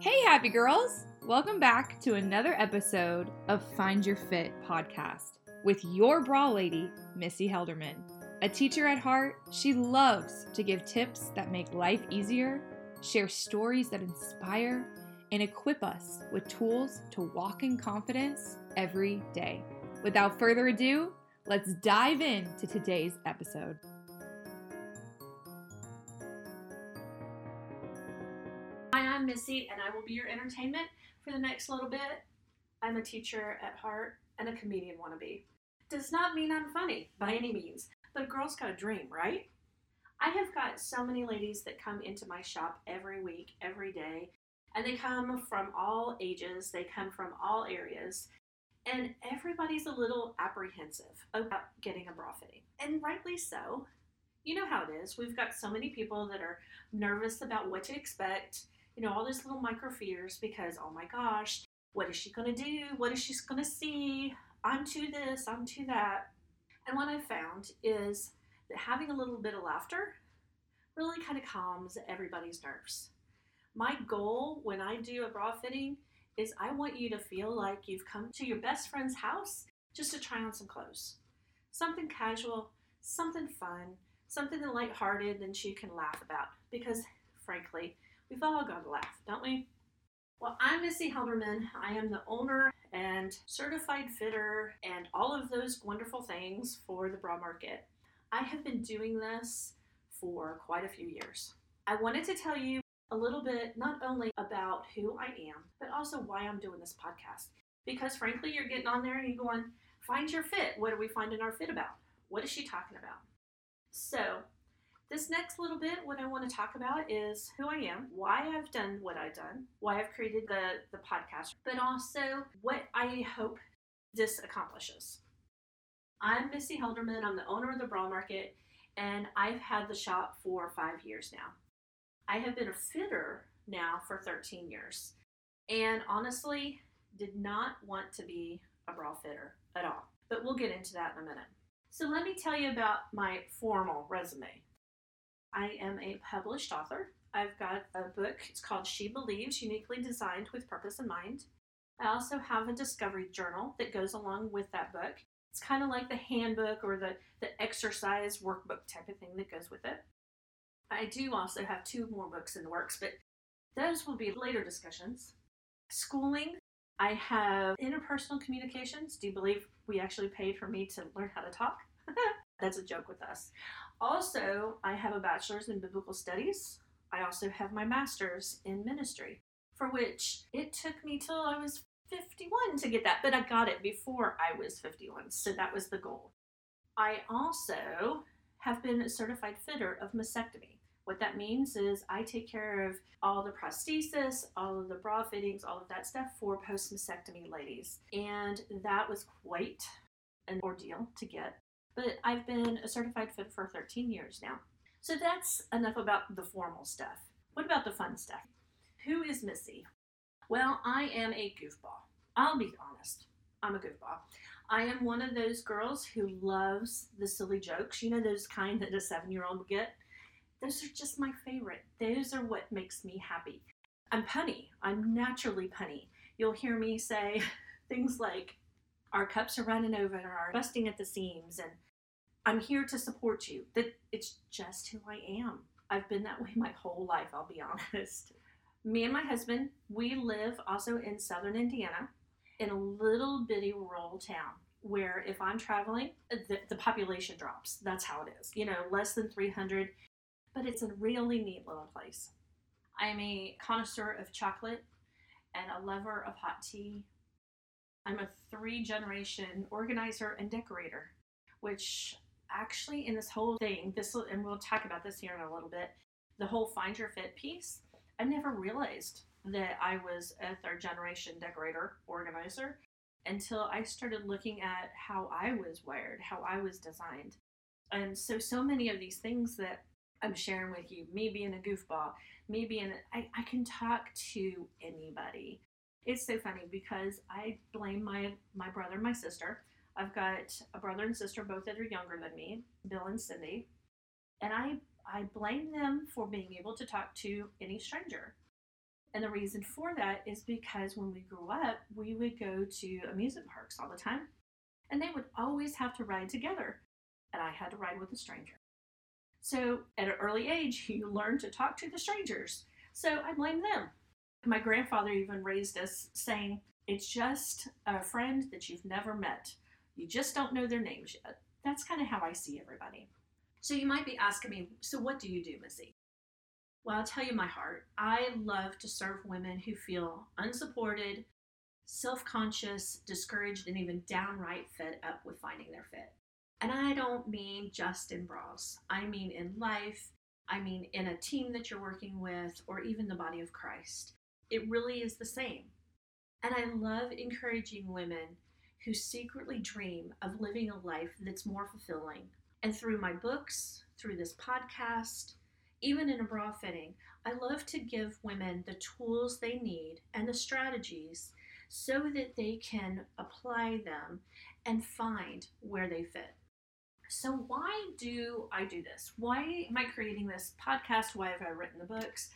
Hey, happy girls! Welcome back to another episode of Find Your Fit podcast with your bra lady, Missy Helderman. A teacher at heart, she loves to give tips that make life easier, share stories that inspire, and equip us with tools to walk in confidence every day. Without further ado, let's dive into today's episode. Hi, I'm Missy, and I will be your entertainment for the next little bit. I'm a teacher at heart and a comedian wannabe. Does not mean I'm funny by any means, but a girl's got a dream, right? I have got so many ladies that come into my shop every week, every day, and they come from all ages, they come from all areas, and everybody's a little apprehensive about getting a bra fitting, and rightly so. You know how it is. We've got so many people that are nervous about what to expect you know, all these little micro fears because, oh my gosh, what is she going to do? What is she going to see? I'm to this, I'm to that. And what I found is that having a little bit of laughter really kind of calms everybody's nerves. My goal when I do a bra fitting is I want you to feel like you've come to your best friend's house just to try on some clothes. Something casual, something fun, something lighthearted and you can laugh about because frankly, We've all got to laugh, don't we? Well, I'm Missy Helderman. I am the owner and certified fitter and all of those wonderful things for the bra market. I have been doing this for quite a few years. I wanted to tell you a little bit not only about who I am, but also why I'm doing this podcast. Because frankly, you're getting on there and you're going, find your fit. What are we finding our fit about? What is she talking about? So, this next little bit, what I want to talk about is who I am, why I've done what I've done, why I've created the, the podcast, but also what I hope this accomplishes. I'm Missy Helderman. I'm the owner of the Bra Market, and I've had the shop for five years now. I have been a fitter now for 13 years, and honestly, did not want to be a bra fitter at all. But we'll get into that in a minute. So, let me tell you about my formal resume. I am a published author. I've got a book. It's called She Believes, uniquely designed with purpose in mind. I also have a discovery journal that goes along with that book. It's kind of like the handbook or the, the exercise workbook type of thing that goes with it. I do also have two more books in the works, but those will be later discussions. Schooling, I have interpersonal communications. Do you believe we actually paid for me to learn how to talk? That's a joke with us. Also, I have a bachelor's in biblical studies. I also have my master's in ministry, for which it took me till I was 51 to get that, but I got it before I was 51, so that was the goal. I also have been a certified fitter of mastectomy. What that means is I take care of all the prosthesis, all of the bra fittings, all of that stuff for post mastectomy ladies. And that was quite an ordeal to get but I've been a certified fit for 13 years now. So that's enough about the formal stuff. What about the fun stuff? Who is Missy? Well, I am a goofball. I'll be honest. I'm a goofball. I am one of those girls who loves the silly jokes. You know, those kind that a seven year old would get? Those are just my favorite. Those are what makes me happy. I'm punny. I'm naturally punny. You'll hear me say things like, our cups are running over and are busting at the seams and I'm here to support you. That it's just who I am. I've been that way my whole life, I'll be honest. Me and my husband, we live also in southern Indiana in a little bitty rural town where if I'm traveling, the, the population drops. That's how it is. You know, less than 300, but it's a really neat little place. I'm a connoisseur of chocolate and a lover of hot tea. I'm a three generation organizer and decorator, which actually in this whole thing, this and we'll talk about this here in a little bit, the whole find your fit piece, I never realized that I was a third generation decorator organizer until I started looking at how I was wired, how I was designed. And so so many of these things that I'm sharing with you, me being a goofball, me being I, I can talk to anybody. It's so funny because I blame my my brother, my sister, I've got a brother and sister, both that are younger than me, Bill and Cindy, and I I blame them for being able to talk to any stranger. And the reason for that is because when we grew up, we would go to amusement parks all the time, and they would always have to ride together, and I had to ride with a stranger. So at an early age, you learn to talk to the strangers. So I blame them. My grandfather even raised us saying, It's just a friend that you've never met. You just don't know their names yet. That's kind of how I see everybody. So you might be asking me, So what do you do, Missy? Well, I'll tell you my heart. I love to serve women who feel unsupported, self conscious, discouraged, and even downright fed up with finding their fit. And I don't mean just in bras, I mean in life, I mean in a team that you're working with, or even the body of Christ. It really is the same. And I love encouraging women who secretly dream of living a life that's more fulfilling. And through my books, through this podcast, even in a bra fitting, I love to give women the tools they need and the strategies so that they can apply them and find where they fit. So, why do I do this? Why am I creating this podcast? Why have I written the books?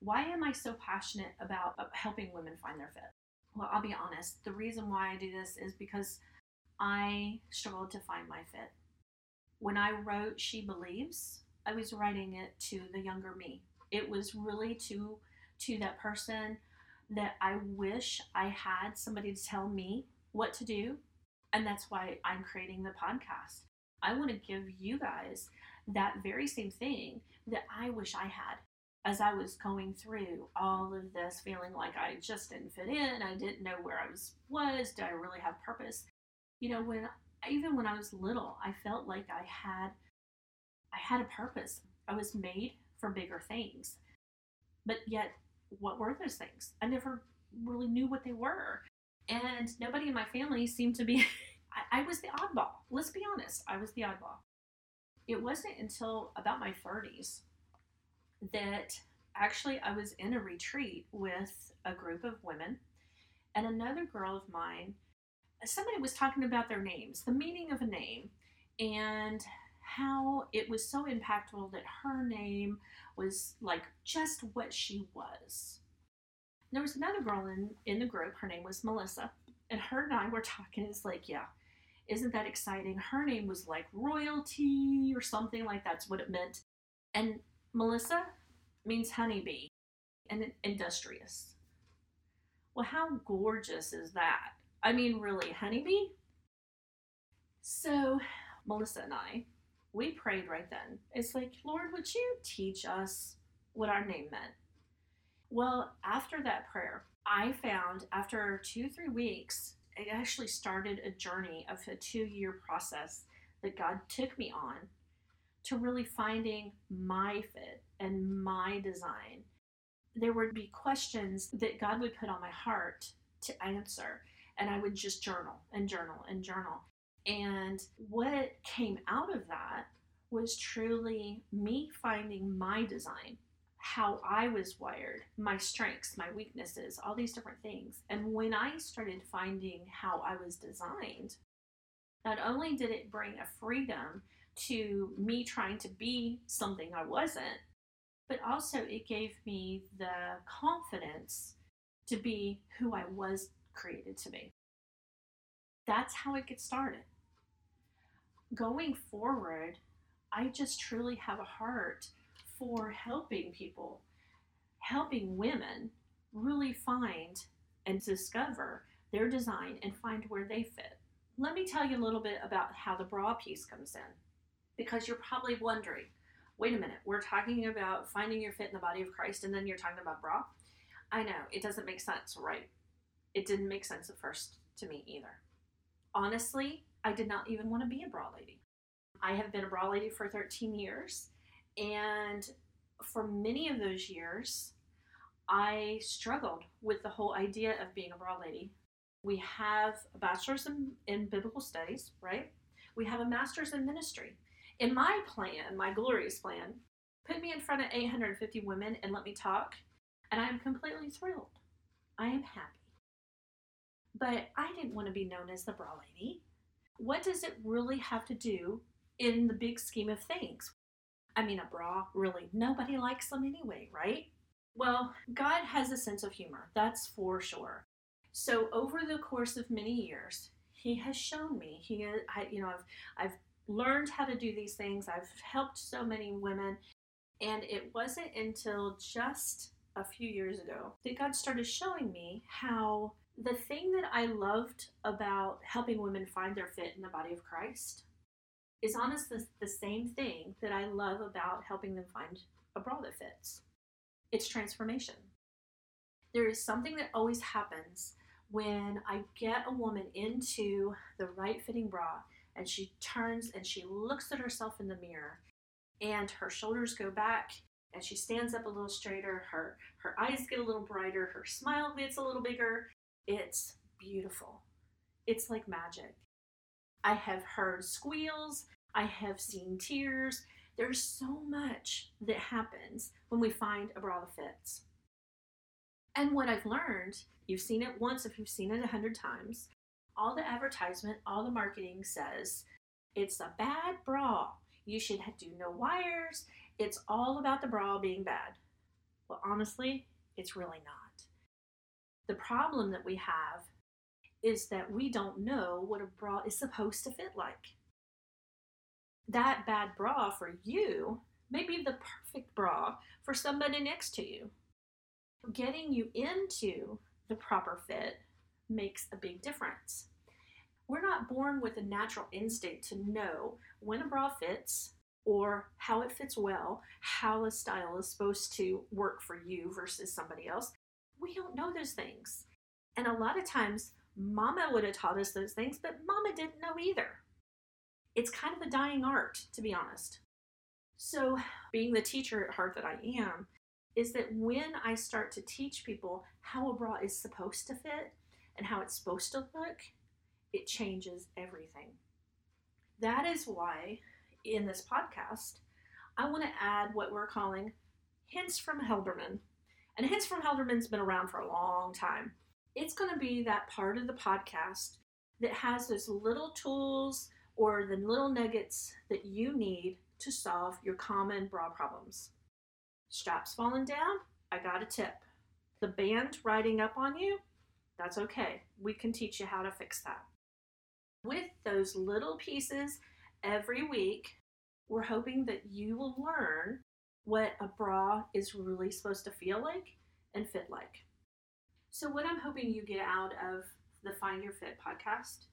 Why am I so passionate about helping women find their fit? Well, I'll be honest. The reason why I do this is because I struggled to find my fit. When I wrote She Believes, I was writing it to the younger me. It was really to to that person that I wish I had somebody to tell me what to do. And that's why I'm creating the podcast. I want to give you guys that very same thing that I wish I had as I was going through all of this, feeling like I just didn't fit in. I didn't know where I was. Was did I really have purpose? You know, when even when I was little, I felt like I had I had a purpose. I was made for bigger things. But yet, what were those things? I never really knew what they were. And nobody in my family seemed to be, I, I, was the oddball. Let's be honest, I was the oddball. It wasn't until about my 30s that actually I was in a retreat with a group of women and another girl of mine. Somebody was talking about their names, the meaning of a name, and how it was so impactful that her name was like just what she was. There was another girl in, in the group, her name was Melissa, and her and I were talking. It's like, yeah, isn't that exciting? Her name was like royalty or something like that's what it meant. And Melissa means honeybee and industrious. Well, how gorgeous is that? I mean, really, honeybee? So, Melissa and I we prayed right then. It's like, Lord, would you teach us what our name meant? Well, after that prayer, I found after two, three weeks, it actually started a journey of a two year process that God took me on to really finding my fit and my design. There would be questions that God would put on my heart to answer, and I would just journal and journal and journal. And what came out of that was truly me finding my design, how I was wired, my strengths, my weaknesses, all these different things. And when I started finding how I was designed, not only did it bring a freedom to me trying to be something I wasn't, but also it gave me the confidence to be who I was created to be. That's how it gets started going forward, I just truly have a heart for helping people, helping women really find and discover their design and find where they fit. Let me tell you a little bit about how the bra piece comes in because you're probably wondering wait a minute, we're talking about finding your fit in the body of Christ and then you're talking about bra? I know, it doesn't make sense, right? It didn't make sense at first to me either. Honestly, I did not even want to be a bra lady. I have been a bra lady for 13 years, and for many of those years, I struggled with the whole idea of being a bra lady. We have a bachelor's in, in biblical studies, right? We have a master's in ministry. In my plan, my glorious plan, put me in front of 850 women and let me talk, and I am completely thrilled. I am happy. But I didn't want to be known as the bra lady what does it really have to do in the big scheme of things? I mean, a bra, really, nobody likes them anyway, right? Well, God has a sense of humor, that's for sure. So over the course of many years, He has shown me. He, I, you know, I've I've learned how to do these things. I've helped so many women, and it wasn't until just a few years ago that God started showing me how the thing that I loved about helping women find their fit in the body of Christ is honestly the same thing that I love about helping them find a bra that fits. It's transformation. There is something that always happens when I get a woman into the right fitting bra and she turns and she looks at herself in the mirror and her shoulders go back and she stands up a little straighter. Her her eyes get a little brighter. Her smile gets a little bigger. It's beautiful. It's like magic. I have heard squeals. I have seen tears. There's so much that happens when we find a bra that fits. And what i've learned you've seen it once if you've seen it a hundred times all the advertisement all the marketing says it's a bad bra you should do no wires it's all about the bra being bad. Well, honestly, it's really not. The problem that we have is that we don't know what a bra is supposed to fit like. That bad bra for you may be the perfect bra for somebody next to you. Getting you into the proper fit makes a big difference. We're not born with a natural instinct to know when a bra fits or how it fits well, how a style is supposed to work for you versus somebody else. We don't know those things. And a lot of times, mama would have taught us those things, but mama didn't know either. It's kind of a dying art, to be honest. So, being the teacher at heart that I am, is that when I start to teach people how a bra is supposed to fit and how it's supposed to look, it changes everything. That is why in this podcast, I want to add what we're calling hints from Helderman. And hints from Helderman's been around for a long time. It's going to be that part of the podcast that has those little tools or the little nuggets that you need to solve your common bra problems. Straps falling down? I got a tip. The band riding up on you? That's okay. We can teach you how to fix that. With those little pieces every week, we're hoping that you will learn what a bra is really supposed to feel like and fit like. So, what I'm hoping you get out of the Find Your Fit podcast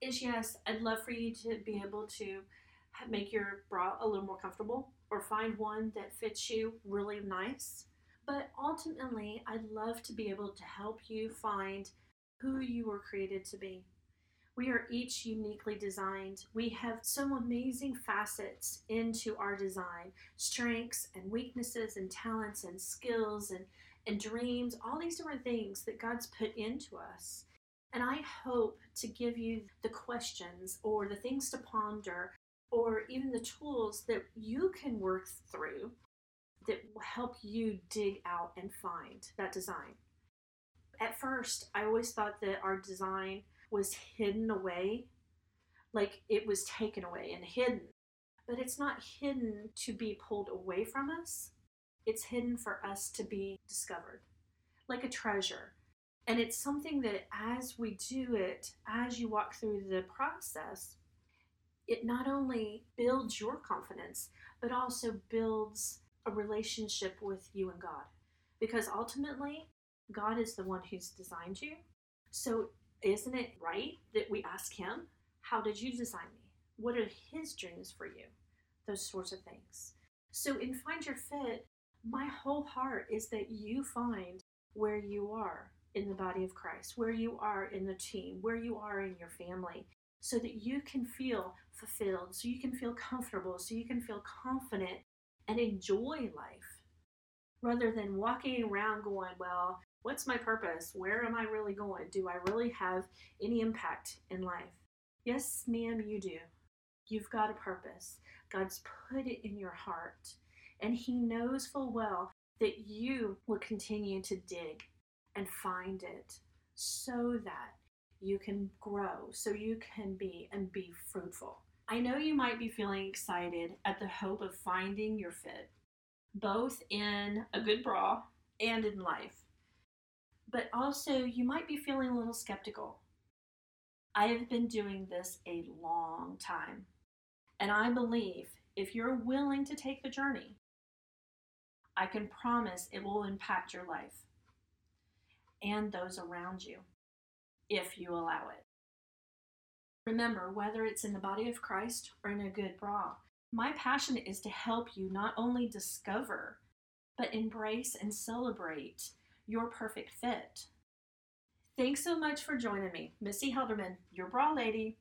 is yes, I'd love for you to be able to make your bra a little more comfortable or find one that fits you really nice. But ultimately, I'd love to be able to help you find who you were created to be. We are each uniquely designed. We have some amazing facets into our design strengths and weaknesses and talents and skills and, and dreams, all these different things that God's put into us. And I hope to give you the questions or the things to ponder or even the tools that you can work through that will help you dig out and find that design. At first, I always thought that our design was hidden away, like it was taken away and hidden. But it's not hidden to be pulled away from us, it's hidden for us to be discovered, like a treasure. And it's something that as we do it, as you walk through the process, it not only builds your confidence, but also builds a relationship with you and God. Because ultimately, God is the one who's designed you. So isn't it right that we ask Him, How did you design me? What are His dreams for you? Those sorts of things. So, in Find Your Fit, my whole heart is that you find where you are in the body of Christ, where you are in the team, where you are in your family, so that you can feel fulfilled, so you can feel comfortable, so you can feel confident and enjoy life rather than walking around going, Well, What's my purpose? Where am I really going? Do I really have any impact in life? Yes, ma'am, you do. You've got a purpose. God's put it in your heart, and He knows full well that you will continue to dig and find it so that you can grow, so you can be and be fruitful. I know you might be feeling excited at the hope of finding your fit, both in a good bra and in life. But also, you might be feeling a little skeptical. I have been doing this a long time, and I believe if you're willing to take the journey, I can promise it will impact your life and those around you if you allow it. Remember, whether it's in the body of Christ or in a good bra, my passion is to help you not only discover, but embrace and celebrate your perfect fit. Thanks so much for joining me, Missy Helderman, your bra lady,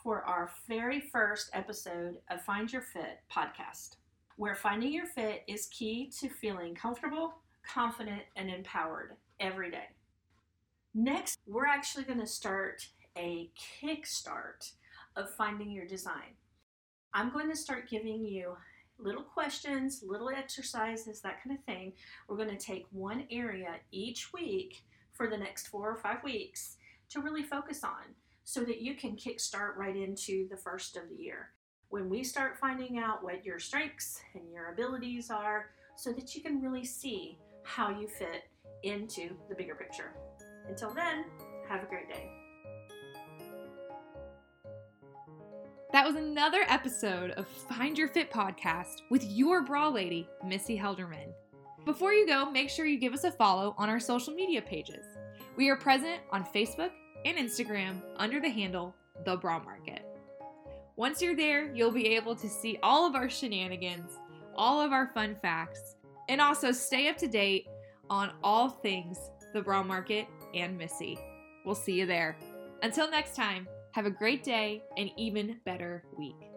for our very first episode of Find Your Fit podcast, where finding your fit is key to feeling comfortable, confident, and empowered every day. Next, we're actually going to start a kickstart of finding your design. I'm going to start giving you little questions, little exercises, that kind of thing. We're going to take one area each week for the next four or five weeks to really focus on so that you can kickstart right into the first of the year. When we start finding out what your strengths and your abilities are, so that you can really see how you fit into the bigger picture. Until then, have a great day. That was another episode of Find Your Fit podcast with your bra lady, Missy Helderman. Before you go, make sure you give us a follow on our social media pages. We are present on Facebook and Instagram under the handle The Bra Market. Once you're there, you'll be able to see all of our shenanigans, all of our fun facts, and also stay up to date on all things The Bra Market and Missy. We'll see you there. Until next time, have a great day and even better week.